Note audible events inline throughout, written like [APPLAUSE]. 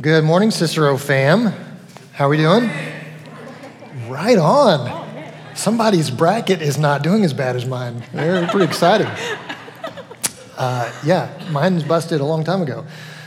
Good morning, Cicero fam. How are we doing? Right on. Somebody's bracket is not doing as bad as mine. They're pretty excited. Uh, yeah, mine's busted a long time ago.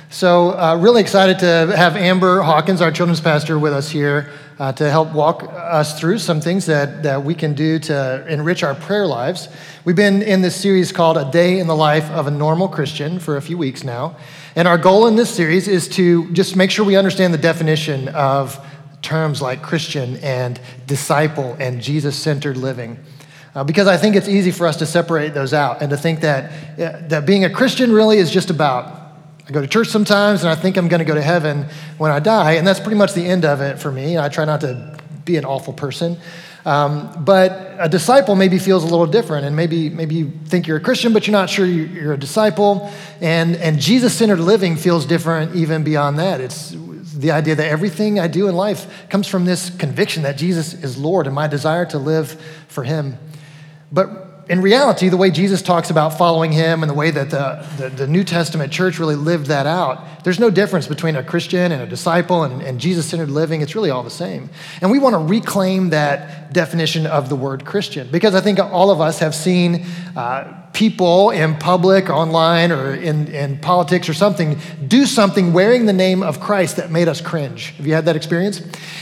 So, uh, really excited to have Amber Hawkins, our children's pastor, with us here uh, to help walk us through some things that, that we can do to enrich our prayer lives. We've been in this series called A Day in the Life of a Normal Christian for a few weeks now. And our goal in this series is to just make sure we understand the definition of terms like Christian and disciple and Jesus centered living. Uh, because I think it's easy for us to separate those out and to think that, uh, that being a Christian really is just about I go to church sometimes and I think I'm going to go to heaven when I die, and that's pretty much the end of it for me. I try not to be an awful person. Um, but a disciple maybe feels a little different, and maybe, maybe you think you're a Christian, but you're not sure you're a disciple. And, and Jesus centered living feels different even beyond that. It's the idea that everything I do in life comes from this conviction that Jesus is Lord and my desire to live for Him. But in reality, the way Jesus talks about following him and the way that the, the, the New Testament church really lived that out, there's no difference between a Christian and a disciple and, and Jesus centered living. It's really all the same. And we want to reclaim that definition of the word Christian because I think all of us have seen. Uh, people in public, online, or in, in politics or something do something wearing the name of Christ that made us cringe. Have you had that experience?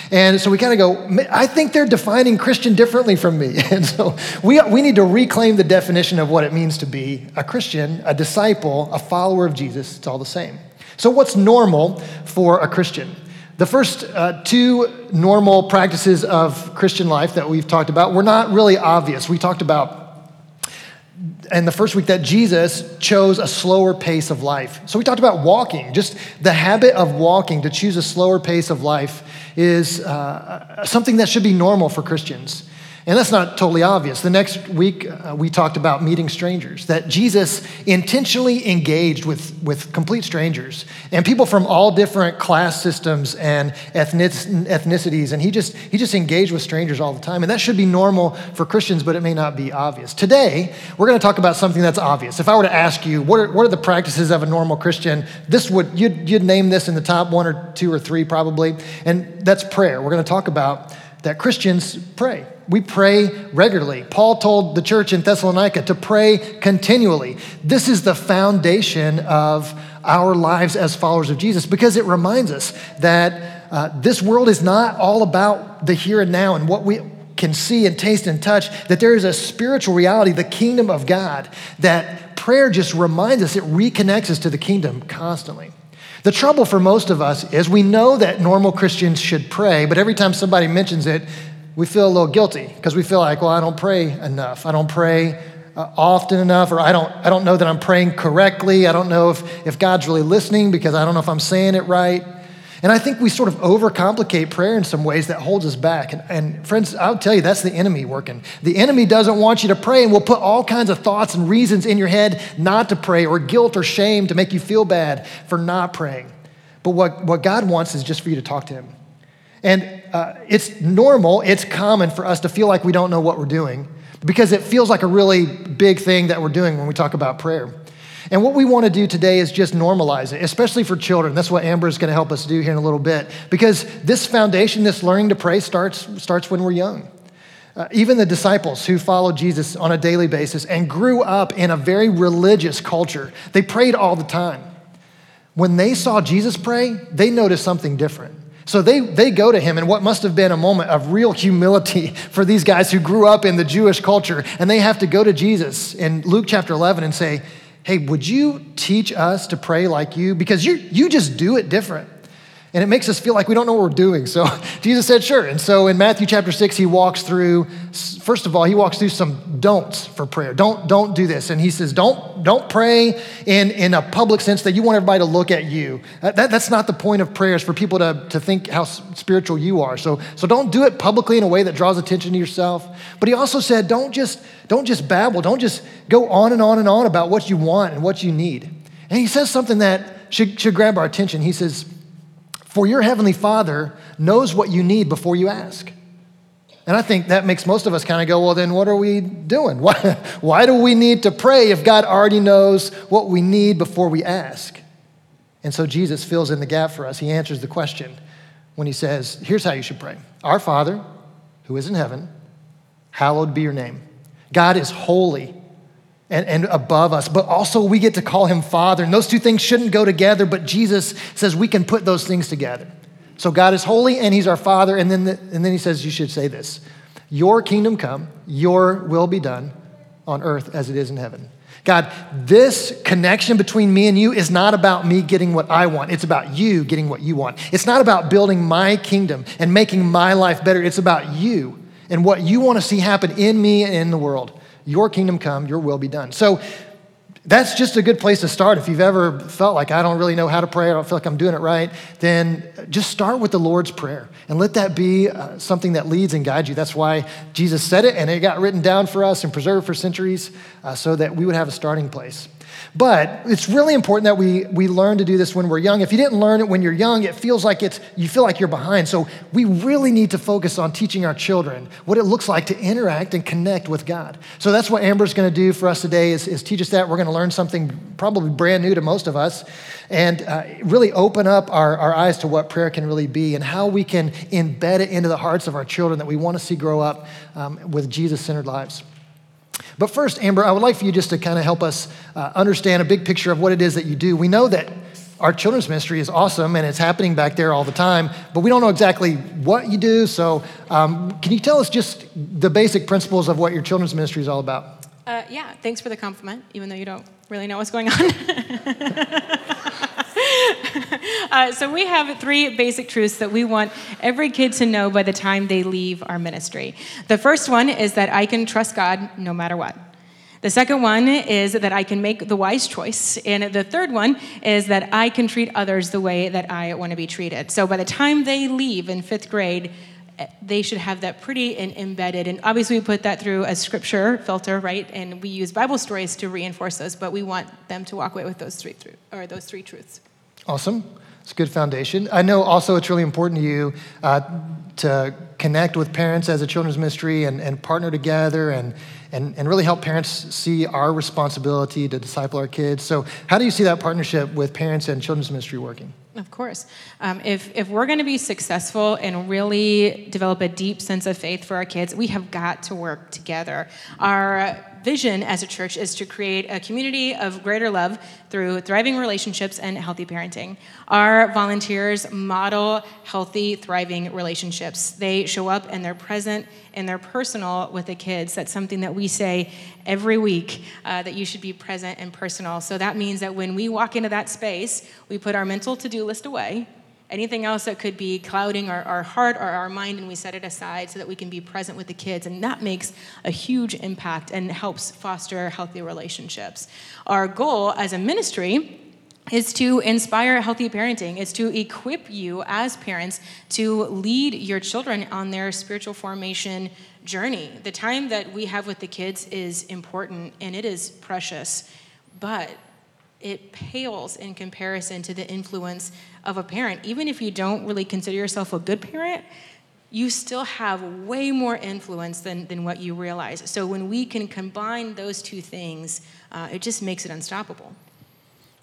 And so we kind of go, I think they're defining Christian differently from me. [LAUGHS] And so we, we need to reclaim the definition of what it means to be a Christian, a disciple, a follower of Jesus. It's all the same. So, what's normal for a Christian? The first uh, two normal practices of Christian life that we've talked about were not really obvious. We talked about and the first week that Jesus chose a slower pace of life. So we talked about walking, just the habit of walking, to choose a slower pace of life is uh, something that should be normal for Christians. And that's not totally obvious. The next week, uh, we talked about meeting strangers, that Jesus intentionally engaged with, with complete strangers and people from all different class systems and ethnic, ethnicities. And he just, he just engaged with strangers all the time. And that should be normal for Christians, but it may not be obvious. Today, we're going to talk about something that's obvious. If I were to ask you, what are, what are the practices of a normal Christian? This would, you'd, you'd name this in the top one or two or three probably. And that's prayer. We're going to talk about that Christians pray. We pray regularly. Paul told the church in Thessalonica to pray continually. This is the foundation of our lives as followers of Jesus because it reminds us that uh, this world is not all about the here and now and what we can see and taste and touch, that there is a spiritual reality, the kingdom of God, that prayer just reminds us, it reconnects us to the kingdom constantly. The trouble for most of us is we know that normal Christians should pray, but every time somebody mentions it, we feel a little guilty because we feel like, well, I don't pray enough. I don't pray uh, often enough, or I don't, I don't know that I'm praying correctly. I don't know if, if God's really listening because I don't know if I'm saying it right. And I think we sort of overcomplicate prayer in some ways that holds us back. And, and, friends, I'll tell you, that's the enemy working. The enemy doesn't want you to pray and will put all kinds of thoughts and reasons in your head not to pray, or guilt or shame to make you feel bad for not praying. But what, what God wants is just for you to talk to Him. And uh, it's normal, it's common for us to feel like we don't know what we're doing because it feels like a really big thing that we're doing when we talk about prayer. And what we want to do today is just normalize it, especially for children. That's what Amber is going to help us do here in a little bit. Because this foundation, this learning to pray, starts, starts when we're young. Uh, even the disciples who followed Jesus on a daily basis and grew up in a very religious culture, they prayed all the time. When they saw Jesus pray, they noticed something different. So they, they go to him in what must have been a moment of real humility [LAUGHS] for these guys who grew up in the Jewish culture. And they have to go to Jesus in Luke chapter 11 and say, hey, would you teach us to pray like you? Because you, you just do it different. And it makes us feel like we don't know what we're doing. So [LAUGHS] Jesus said, sure. And so in Matthew chapter 6, he walks through, first of all, he walks through some don'ts for prayer. Don't, don't do this. And he says, don't, don't pray in, in a public sense that you want everybody to look at you. Uh, that, that's not the point of prayers for people to, to think how spiritual you are. So, so don't do it publicly in a way that draws attention to yourself. But he also said, don't just, don't just babble. Don't just go on and on and on about what you want and what you need. And he says something that should, should grab our attention. He says, for your heavenly Father knows what you need before you ask. And I think that makes most of us kind of go, well, then what are we doing? [LAUGHS] Why, why do we need to pray if God already knows what we need before we ask? And so Jesus fills in the gap for us. He answers the question when he says, Here's how you should pray Our Father, who is in heaven, hallowed be your name. God is holy and, and above us, but also we get to call him Father. And those two things shouldn't go together, but Jesus says we can put those things together. So God is holy and he's our Father. And then, the, and then he says, You should say this Your kingdom come, your will be done on earth as it is in heaven. God, this connection between me and you is not about me getting what I want. It's about you getting what you want. It's not about building my kingdom and making my life better. It's about you and what you want to see happen in me and in the world. Your kingdom come, your will be done. So that's just a good place to start. If you've ever felt like I don't really know how to pray, I don't feel like I'm doing it right, then just start with the Lord's Prayer and let that be uh, something that leads and guides you. That's why Jesus said it and it got written down for us and preserved for centuries uh, so that we would have a starting place. But it's really important that we, we learn to do this when we're young. If you didn't learn it when you're young, it feels like it's, you feel like you're behind. So we really need to focus on teaching our children what it looks like to interact and connect with God. So that's what Amber's going to do for us today is, is teach us that. We're going to learn something probably brand new to most of us and uh, really open up our, our eyes to what prayer can really be and how we can embed it into the hearts of our children that we want to see grow up um, with Jesus-centered lives. But first, Amber, I would like for you just to kind of help us uh, understand a big picture of what it is that you do. We know that our children's ministry is awesome and it's happening back there all the time, but we don't know exactly what you do. So, um, can you tell us just the basic principles of what your children's ministry is all about? Uh, yeah, thanks for the compliment, even though you don't really know what's going on. [LAUGHS] [LAUGHS] uh, so, we have three basic truths that we want every kid to know by the time they leave our ministry. The first one is that I can trust God no matter what. The second one is that I can make the wise choice. And the third one is that I can treat others the way that I want to be treated. So by the time they leave in fifth grade, they should have that pretty and embedded. And obviously, we put that through a scripture filter, right? And we use Bible stories to reinforce those, but we want them to walk away with those three, or those three truths. Awesome. It's a good foundation. I know also it's really important to you uh, to connect with parents as a children's ministry and, and partner together and, and, and really help parents see our responsibility to disciple our kids. So, how do you see that partnership with parents and children's ministry working? Of course. Um, if, if we're going to be successful and really develop a deep sense of faith for our kids, we have got to work together. Our vision as a church is to create a community of greater love through thriving relationships and healthy parenting. Our volunteers model healthy, thriving relationships. They show up and they're present and they're personal with the kids. That's something that we say every week uh, that you should be present and personal. So that means that when we walk into that space, we put our mental to do list away anything else that could be clouding our, our heart or our mind, and we set it aside so that we can be present with the kids. And that makes a huge impact and helps foster healthy relationships. Our goal as a ministry is to inspire healthy parenting, is to equip you as parents to lead your children on their spiritual formation journey. The time that we have with the kids is important and it is precious, but it pales in comparison to the influence of a parent. Even if you don't really consider yourself a good parent, you still have way more influence than, than what you realize. So when we can combine those two things, uh, it just makes it unstoppable.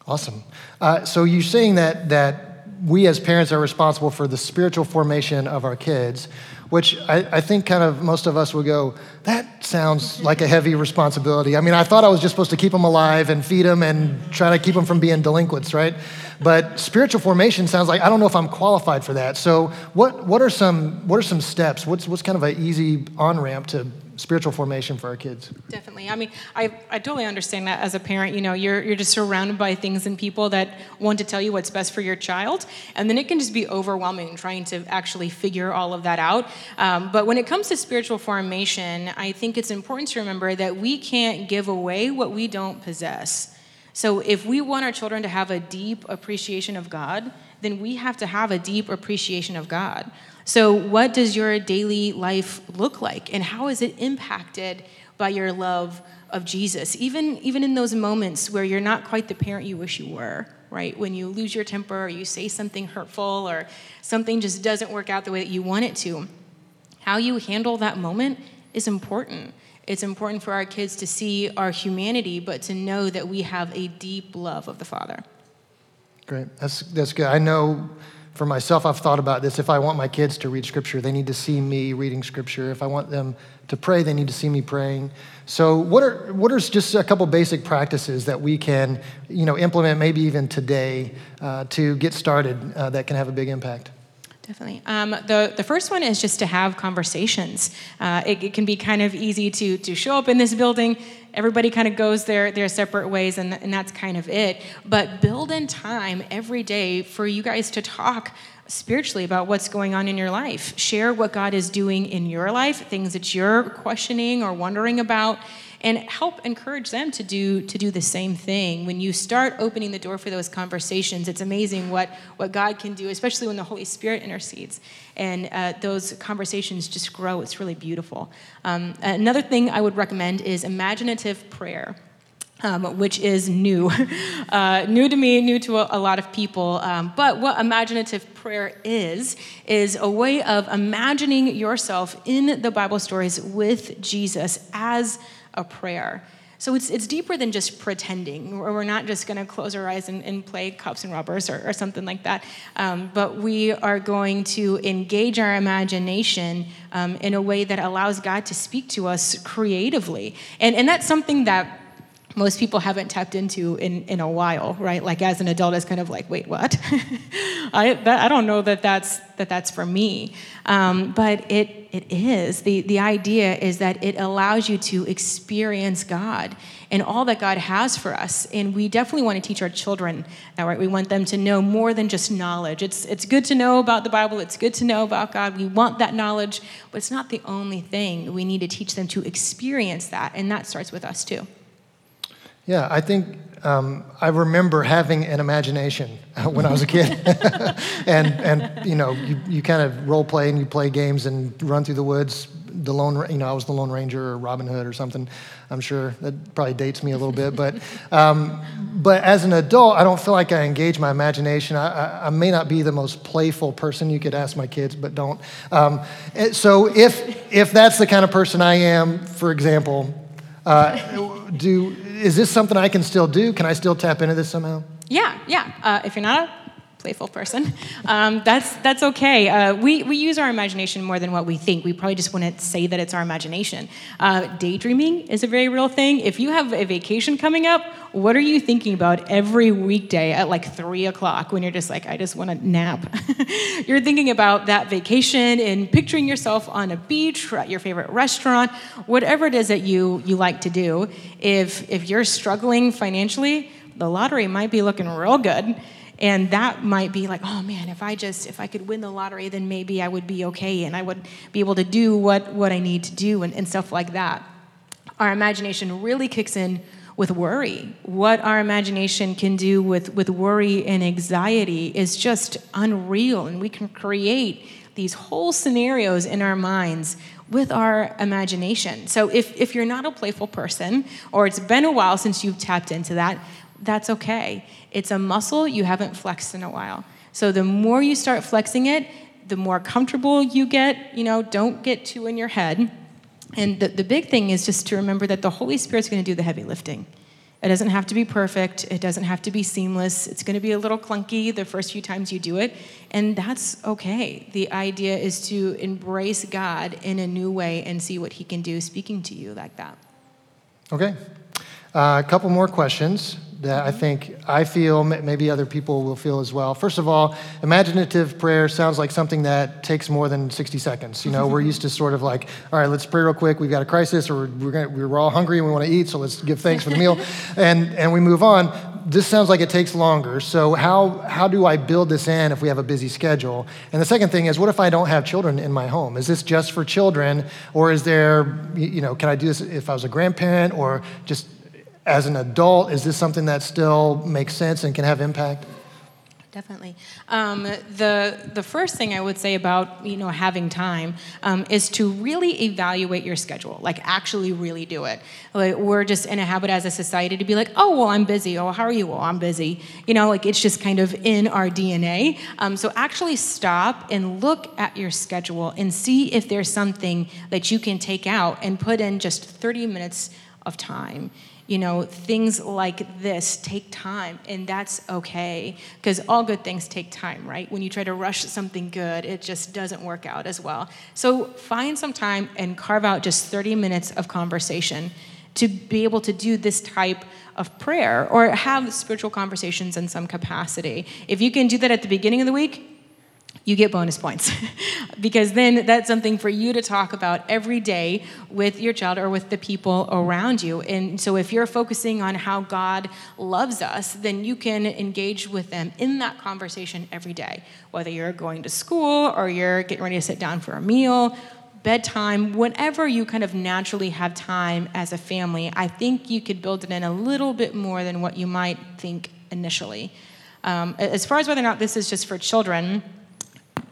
Awesome. Uh, so you're saying that, that we as parents are responsible for the spiritual formation of our kids, which I, I, think kind of most of us would go, that sounds like a heavy responsibility. I mean, I thought I was just supposed to keep them alive and feed them and try to keep them from being delinquents, right? But spiritual formation sounds like I don't know if I'm qualified for that. So, what, what, are, some, what are some steps? What's, what's kind of an easy on ramp to spiritual formation for our kids. Definitely. I mean, I, I totally understand that as a parent. You know, you're, you're just surrounded by things and people that want to tell you what's best for your child. And then it can just be overwhelming trying to actually figure all of that out. Um, but when it comes to spiritual formation, I think it's important to remember that we can't give away what we don't possess. So if we want our children to have a deep appreciation of God, then we have to have a deep appreciation of God. So, what does your daily life look like, and how is it impacted by your love of Jesus? Even, even in those moments where you're not quite the parent you wish you were, right? When you lose your temper, or you say something hurtful, or something just doesn't work out the way that you want it to, how you handle that moment is important. It's important for our kids to see our humanity, but to know that we have a deep love of the Father. Great. That's, that's good. I know for myself, I've thought about this. If I want my kids to read scripture, they need to see me reading scripture. If I want them to pray, they need to see me praying. So, what are, what are just a couple basic practices that we can you know, implement maybe even today uh, to get started uh, that can have a big impact? Definitely. Um, the, the first one is just to have conversations. Uh, it, it, can be kind of easy to, to show up in this building. Everybody kind of goes their, their separate ways, and, and that's kind of it. But build in time every day for you guys to talk spiritually about what's going on in your life. Share what God is doing in your life, things that you're questioning or wondering about, and help encourage them to do to do the same thing. When you start opening the door for those conversations, it's amazing what what God can do, especially when the Holy Spirit intercedes, and uh, those conversations just grow. It's really beautiful. Um, another thing I would recommend is imaginative prayer. Um, which is new. [LAUGHS] Uh, new to me, new to a, a lot of people. Um, but what imaginative prayer is, is a way of imagining yourself in the Bible stories with Jesus as a prayer. So it's, it's deeper than just pretending. We're not just going to close our eyes and, and, play cops and robbers or, or something like that. Um, but we are going to engage our imagination um, in a way that allows God to speak to us creatively. And, and that's something that most people haven't tapped into in, in a while, right? Like as an adult, it's kind of like, wait, what? [LAUGHS] I, that, I don't know that that's, that that's for me. Um, but it, it is. The, the idea is that it allows you to experience God and all that God has for us. And we definitely want to teach our children that, right? We want them to know more than just knowledge. It's, it's good to know about the Bible, it's good to know about God. We want that knowledge, but it's not the only thing. We need to teach them to experience that, and that starts with us too. Yeah, I think um, I remember having an imagination [LAUGHS] when I was a kid, [LAUGHS] and and you know you, you kind of role play and you play games and run through the woods. The lone, you know, I was the Lone Ranger or Robin Hood or something. I'm sure that probably dates me a little bit, but [LAUGHS] um, but as an adult, I don't feel like I engage my imagination. I, I, I, may not be the most playful person. You could ask my kids, but don't. Um, so if if that's the kind of person I am, for example, uh, do is this something I can still do? Can I still tap into this somehow? Yeah, yeah. Uh, if you're not a playful person, um, that's that's okay. Uh, we we use our imagination more than what we think. We probably just to say that it's our imagination. Uh, daydreaming is a very real thing. If you have a vacation coming up, what are you thinking about every weekday at like three o'clock when you're just like, I just want to nap? [LAUGHS] you're thinking about that vacation and picturing yourself on a beach or at your favorite restaurant, whatever it is that you you like to do. If if you're struggling financially, the lottery might be looking real good and that might be like oh man if i just if i could win the lottery then maybe i would be okay and i would be able to do what what i need to do and, and stuff like that our imagination really kicks in with worry what our imagination can do with with worry and anxiety is just unreal and we can create these whole scenarios in our minds with our imagination. So, if, if you're not a playful person, or it's been a while since you've tapped into that, that's okay. It's a muscle you haven't flexed in a while. So the more you start flexing it, the more comfortable you get. You know, don't get too in your head. And the, the big thing is just to remember that the Holy Spirit's going to do the heavy lifting. It doesn't have to be perfect. It doesn't have to be seamless. It's going to be a little clunky the first few times you do it, and that's okay. The idea is to embrace God in a new way and see what He can do speaking to you like that. Okay. Uh, a couple more questions that I think I feel, maybe other people will feel as well. First of all, imaginative prayer sounds like something that takes more than 60 seconds. You know, we're [LAUGHS] used to sort of like, all right, let's pray real quick. We've got a crisis, or we're, gonna, we're all hungry and we want to eat, so let's give thanks for the meal, [LAUGHS] and, and we move on. This sounds like it takes longer. So, how, how do I build this in if we have a busy schedule? And the second thing is, what if I don't have children in my home? Is this just for children, or is there, you know, can I do this if I was a grandparent, or just as an adult, is this something that still makes sense and can have impact? Definitely. Um, the the first thing I would say about you know having time um, is to really evaluate your schedule, like actually really do it. Like we're just in a habit as a society to be like, oh well, I'm busy. Oh, how are you? Oh, I'm busy. You know, like it's just kind of in our DNA. Um, so actually stop and look at your schedule and see if there's something that you can take out and put in just 30 minutes of time You know, things like this take time, and that's okay because all good things take time, right? When you try to rush something good, it just doesn't work out as well. So find some time and carve out just 30 minutes of conversation to be able to do this type of prayer or have spiritual conversations in some capacity. If you can do that at the beginning of the week, you get bonus points [LAUGHS] because then that's something for you to talk about every day with your child or with the people around you. And so, if you're focusing on how God loves us, then you can engage with them in that conversation every day, whether you're going to school or you're getting ready to sit down for a meal. Bedtime, whenever you kind of naturally have time as a family, I think you could build it in a little bit more than what you might think initially. Um, as far as whether or not this is just for children,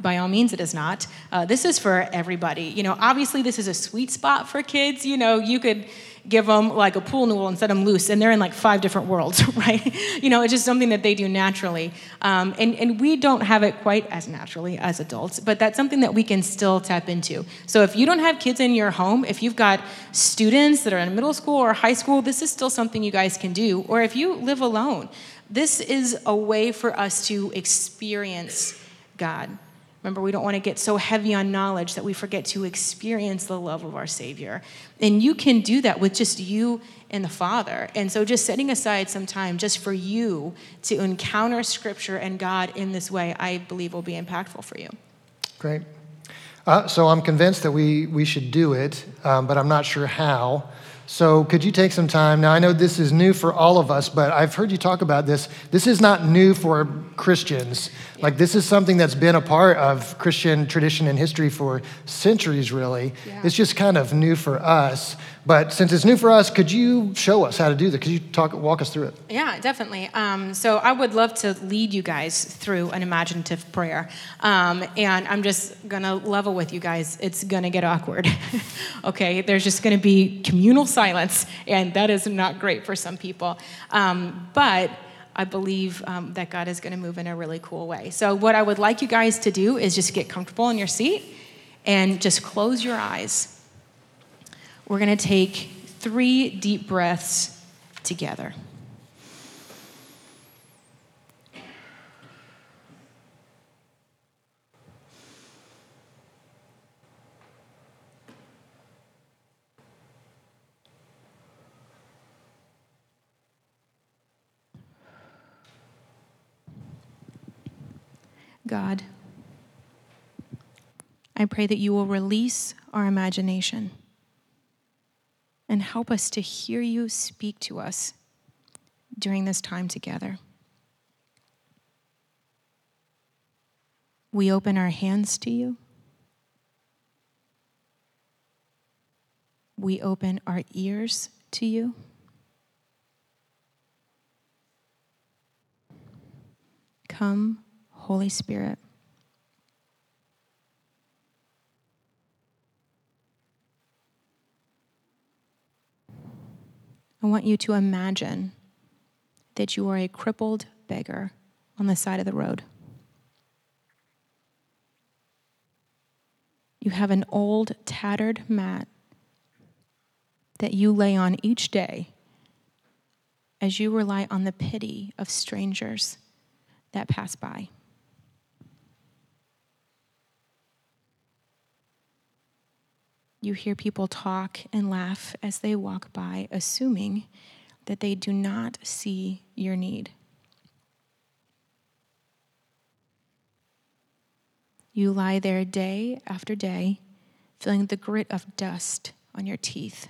by all means it is not. Uh, this is for everybody. You know obviously this is a sweet spot for kids. You know you could give them like a pool noodle and set them loose and they're in like five different worlds [LAUGHS] right? You know it's just something that they do naturally. Um, and, and we don't have it quite as naturally as adults but that's something that we can still tap into. So if you don't have kids in your home if you've got students that are in middle school or high school this is still something you guys can do. Or if you live alone this is a way for us to experience god Remember, we don't want to get so heavy on knowledge that we forget to experience the love of our Savior. And you can do that with just you and the Father. And so, just setting aside some time just for you to encounter Scripture and God in this way, I believe will be impactful for you. Great. Uh, so, I'm convinced that we, we should do it, um, but I'm not sure how. So, could you take some time? Now, I know this is new for all of us, but I've heard you talk about this. This is not new for Christians. Like, this is something that's been a part of Christian tradition and history for centuries, really. Yeah. It's just kind of new for us. But since it's new for us, could you show us how to do that? Could you talk, walk us through it? Yeah, definitely. Um, so I would love to lead you guys through an imaginative prayer. Um, and I'm just going to level with you guys. It's going to get awkward. [LAUGHS] okay? There's just going to be communal silence, and that is not great for some people. Um, but I believe um, that God is going to move in a really cool way. So, what I would like you guys to do is just get comfortable in your seat and just close your eyes we're going to take three deep breaths together. God, I pray that you will release our imagination and help us to hear you speak to us during this time together. We open our hands to you. We open our ears to you. Come, Holy Spirit. I want you to imagine that you are a crippled beggar on the side of the road. You have an old, tattered mat that you lay on each day as you rely on the pity of strangers that pass by. You hear people talk and laugh as they walk by, assuming that they do not see your need. You lie there day after day, feeling the grit of dust on your teeth.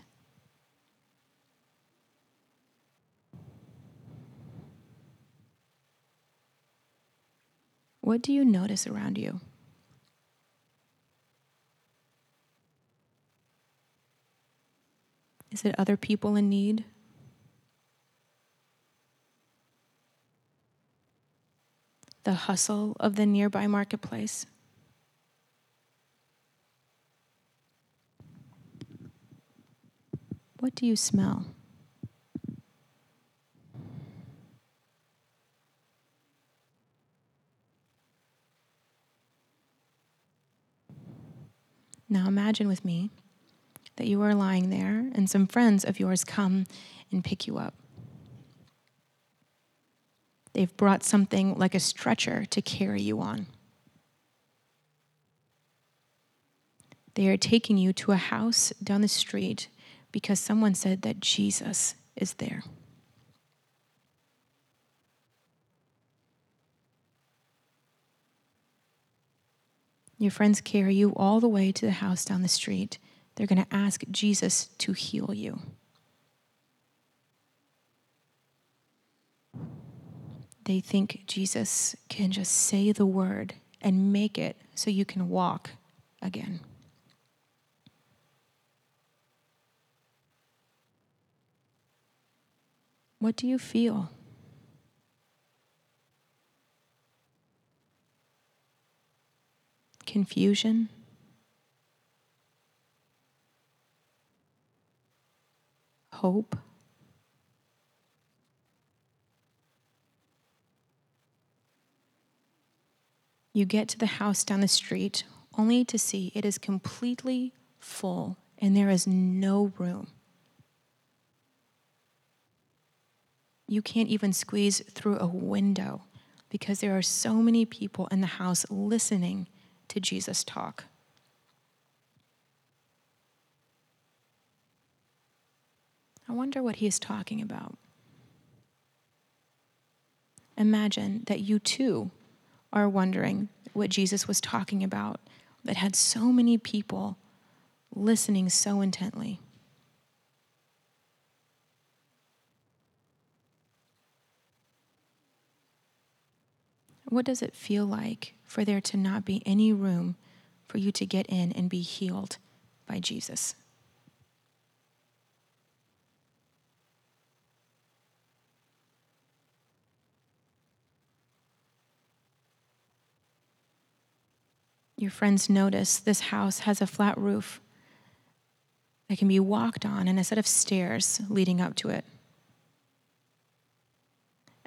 What do you notice around you? Is it other people in need? The hustle of the nearby marketplace? What do you smell? Now imagine with me that you are lying there and some friends of yours come and pick you up. They've brought something like a stretcher to carry you on. They are taking you to a house down the street because someone said that Jesus is there. Your friends carry you all the way to the house down the street. They're going to ask Jesus to heal you. They think Jesus can just say the word and make it so you can walk again. What do you feel? Confusion? Hope? You get to the house down the street only to see it is completely full and there is no room. You can't even squeeze through a window because there are so many people in the house listening to Jesus talk. I wonder what he is talking about. Imagine that you too are wondering what Jesus was talking about that had so many people listening so intently. What does it feel like for there to not be any room for you to get in and be healed by Jesus? Your friends notice this house has a flat roof that can be walked on and a set of stairs leading up to it.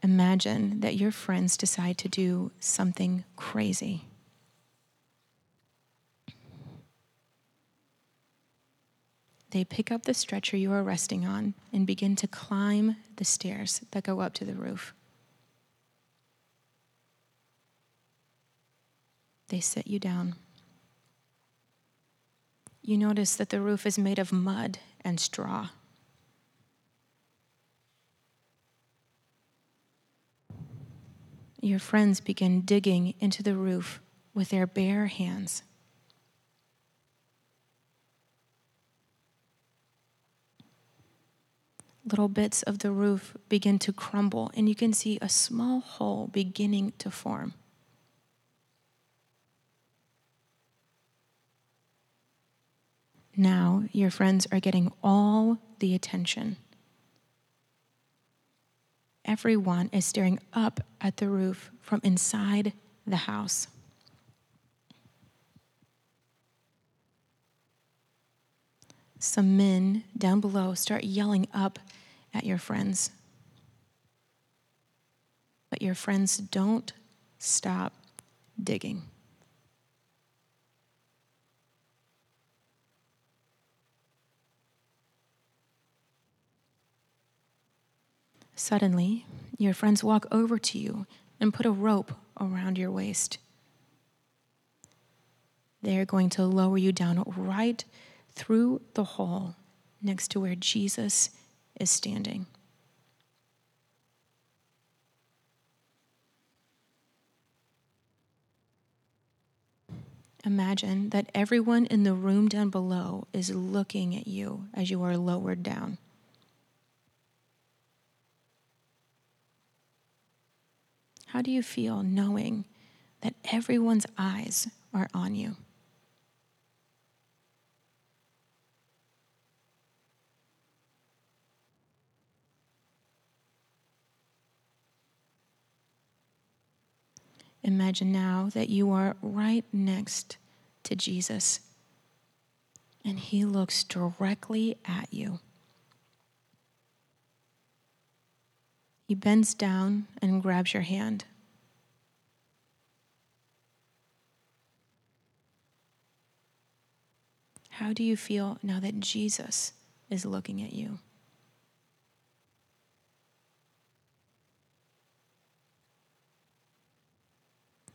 Imagine that your friends decide to do something crazy. They pick up the stretcher you are resting on and begin to climb the stairs that go up to the roof. They sit you down. You notice that the roof is made of mud and straw. your friends begin digging into the roof with their bare hands. Little bits of the roof begin to crumble, and you can see a small hole beginning to form. Now, your friends are getting all the attention everyone is staring up at the roof from inside the house. Some men down below start yelling up at your friends. But your friends don't stop digging. Suddenly, your friends walk over to you and put a rope around your waist. They are going to lower you down right through the hole next to where Jesus is standing. Imagine that everyone in the room down below is looking at you as you are lowered down. How do you feel knowing that everyone's eyes are on you? Imagine now that you are right next to Jesus and he looks directly at you. He bends down and grabs your hand. How do you feel now that Jesus is looking at you?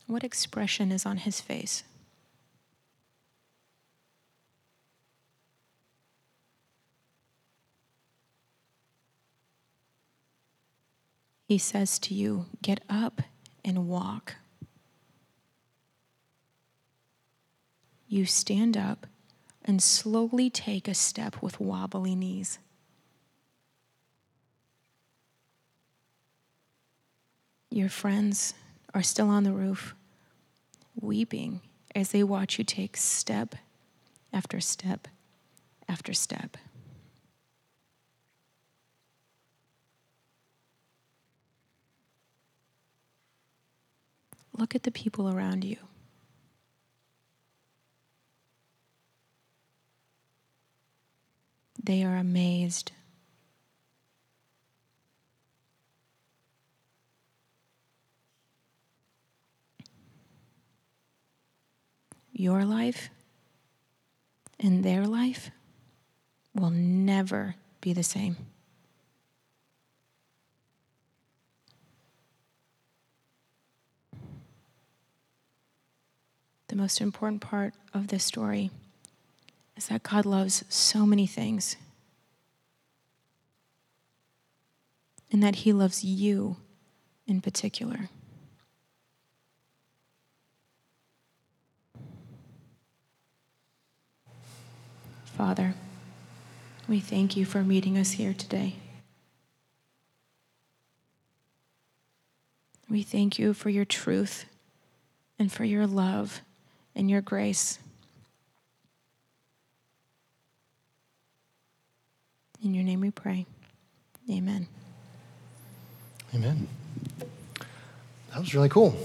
What expression is on his face? He says to you, Get up and walk. You stand up and slowly take a step with wobbly knees. Your friends are still on the roof, weeping as they watch you take step after step after step. Look at the people around you. They are amazed. Your life and their life will never be the same. The most important part of this story is that God loves so many things. And that He loves you in particular. Father, we thank you for meeting us here today. We thank you for your truth and for your love and your grace. In your name we pray. Amen. Amen. That was really cool.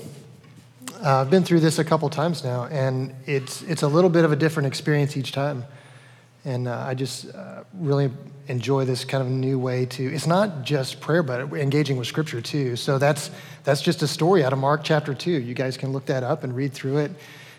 Uh, I've been through this a couple times now, and it's, it's a little bit of a different experience each time. And uh, I just uh, really enjoy this kind of new way to, it's not just prayer, but engaging with Scripture too. So that's, that's just a story out of Mark chapter 2. You guys can look that up and read through it.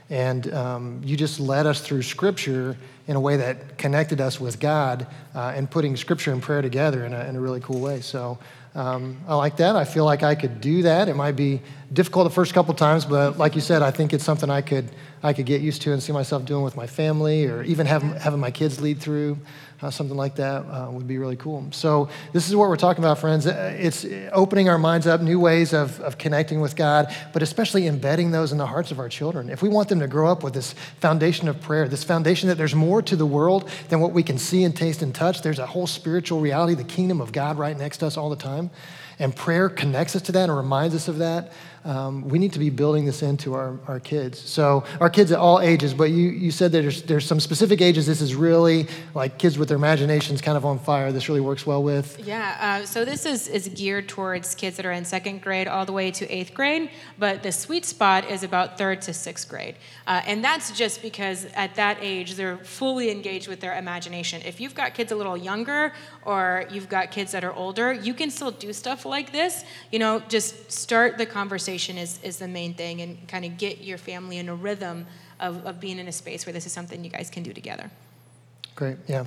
And um, you just led us through Scripture in a way that connected us with God uh, and putting Scripture and prayer together in a, in a really cool way. So um, I like that. I feel like I could do that. It might be difficult the first couple times, but like you said, I think it's something I could, I could get used to and see myself doing with my family or even having, having my kids lead through uh, something like that uh, would be really cool. So, this is what we're talking about, friends. It's opening our minds up, new ways of, of connecting with God, but especially embedding those in the hearts of our children. If we want them to grow up with this foundation of prayer, this foundation that there's more to the world than what we can see and taste and touch, there's a whole spiritual reality, the kingdom of God right next to us all the time. And prayer connects us to that and reminds us of that um, we need to be building this into our, our kids. So, our kids at all ages, but you, you said that there's, there's some specific ages this is really like kids with their imaginations kind of on fire. This really works well with. Yeah, uh, so this is, is geared towards kids that are in second grade all the way to eighth grade, but the sweet spot is about third to sixth grade. Uh, and that's just because at that age, they're fully engaged with their imagination. If you've got kids a little younger or you've got kids that are older, you can still do stuff like this. You know, just start the conversation is, is the main thing and kind of get your family in a rhythm of, of being in a space where this is something you guys can do together. Great, yeah.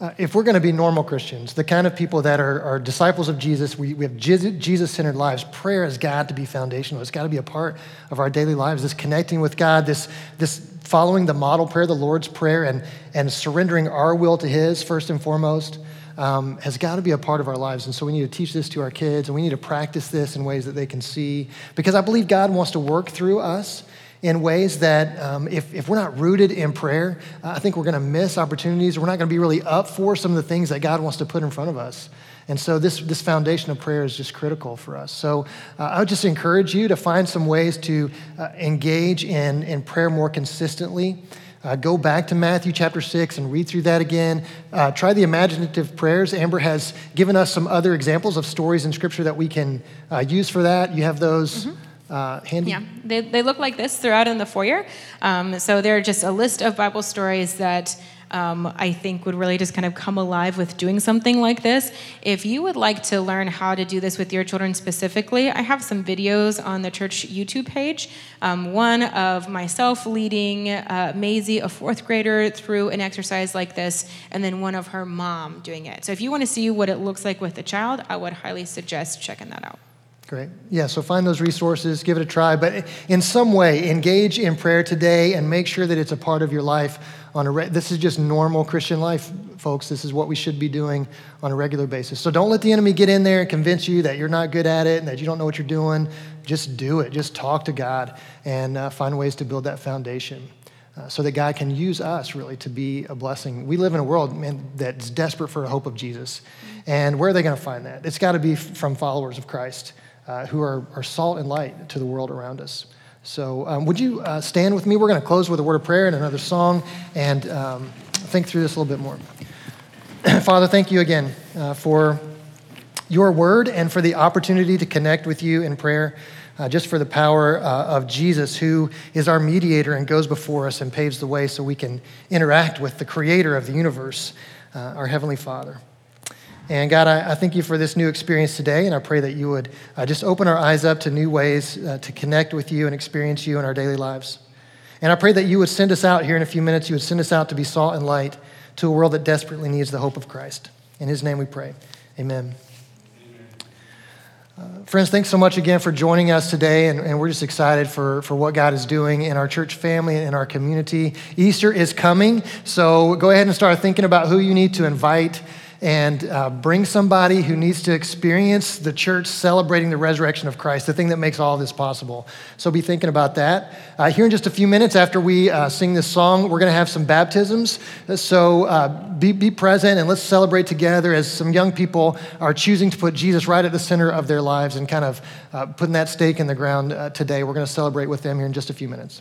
Uh, if we're going to be normal Christians, the kind of people that are, are disciples of Jesus, we, we have Jesus centered lives, prayer has got to be foundational. It's got to be a part of our daily lives. This connecting with God, this, this following the model prayer, the Lord's Prayer, and, and surrendering our will to His first and foremost um, has got to be a part of our lives. And so we need to teach this to our kids and we need to practice this in ways that they can see. Because I believe God wants to work through us in ways that um, if, if we're not rooted in prayer, I think we're going to miss opportunities. We're not going to be really up for some of the things that God wants to put in front of us. And so this, this foundation of prayer is just critical for us. So uh, I would just encourage you to find some ways to uh, engage in, in prayer more consistently. Uh, go back to Matthew chapter 6 and read through that again. Uh, try the imaginative prayers. Amber has given us some other examples of stories in Scripture that we can uh, use for that. You have those. Mm-hmm. Uh, handy? Yeah, they, they look like this throughout in the foyer. Um, so they're just a list of Bible stories that um, I think would really just kind of come alive with doing something like this. If you would like to learn how to do this with your children specifically, I have some videos on the church YouTube page. Um, one of myself leading uh, Maisie, a fourth grader, through an exercise like this, and then one of her mom doing it. So if you want to see what it looks like with a child, I would highly suggest checking that out. Great. Yeah, so find those resources, give it a try, but in some way, engage in prayer today and make sure that it's a part of your life on a re- this is just normal Christian life, folks. This is what we should be doing on a regular basis. So don't let the enemy get in there and convince you that you're not good at it and that you don't know what you're doing. Just do it. Just talk to God and uh, find ways to build that foundation. Uh, so that God can use us really to be a blessing. We live in a world man, that's desperate for a hope of Jesus. And where are they going to find that? It's got to be from followers of Christ uh, who are, are salt and light to the world around us. So, um, would you uh, stand with me? We're going to close with a word of prayer and another song and um, think through this a little bit more. [CLEARS THROAT] Father, thank you again uh, for your word and for the opportunity to connect with you in prayer, uh, just for the power uh, of Jesus, who is our mediator and goes before us and paves the way so we can interact with the creator of the universe, uh, our Heavenly Father. And God, I, I, thank you for this new experience today, and I pray that you would uh, just open our eyes up to new ways uh, to connect with you and experience you in our daily lives. And I pray that you would send us out here in a few minutes. You would send us out to be salt and light to a world that desperately needs the hope of Christ. In his name we pray. Amen. Uh, friends, thanks so much again for joining us today, and, and, we're just excited for, for what God is doing in our church family and in our community. Easter is coming, so go ahead and start thinking about who you need to invite and uh, bring somebody who needs to experience the church celebrating the resurrection of Christ, the thing that makes all this possible. So be thinking about that. Uh, here in just a few minutes after we uh, sing this song, we're going to have some baptisms. So uh, be, be present and let's celebrate together as some young people are choosing to put Jesus right at the center of their lives and kind of uh, putting that stake in the ground uh, today. We're going to celebrate with them here in just a few minutes.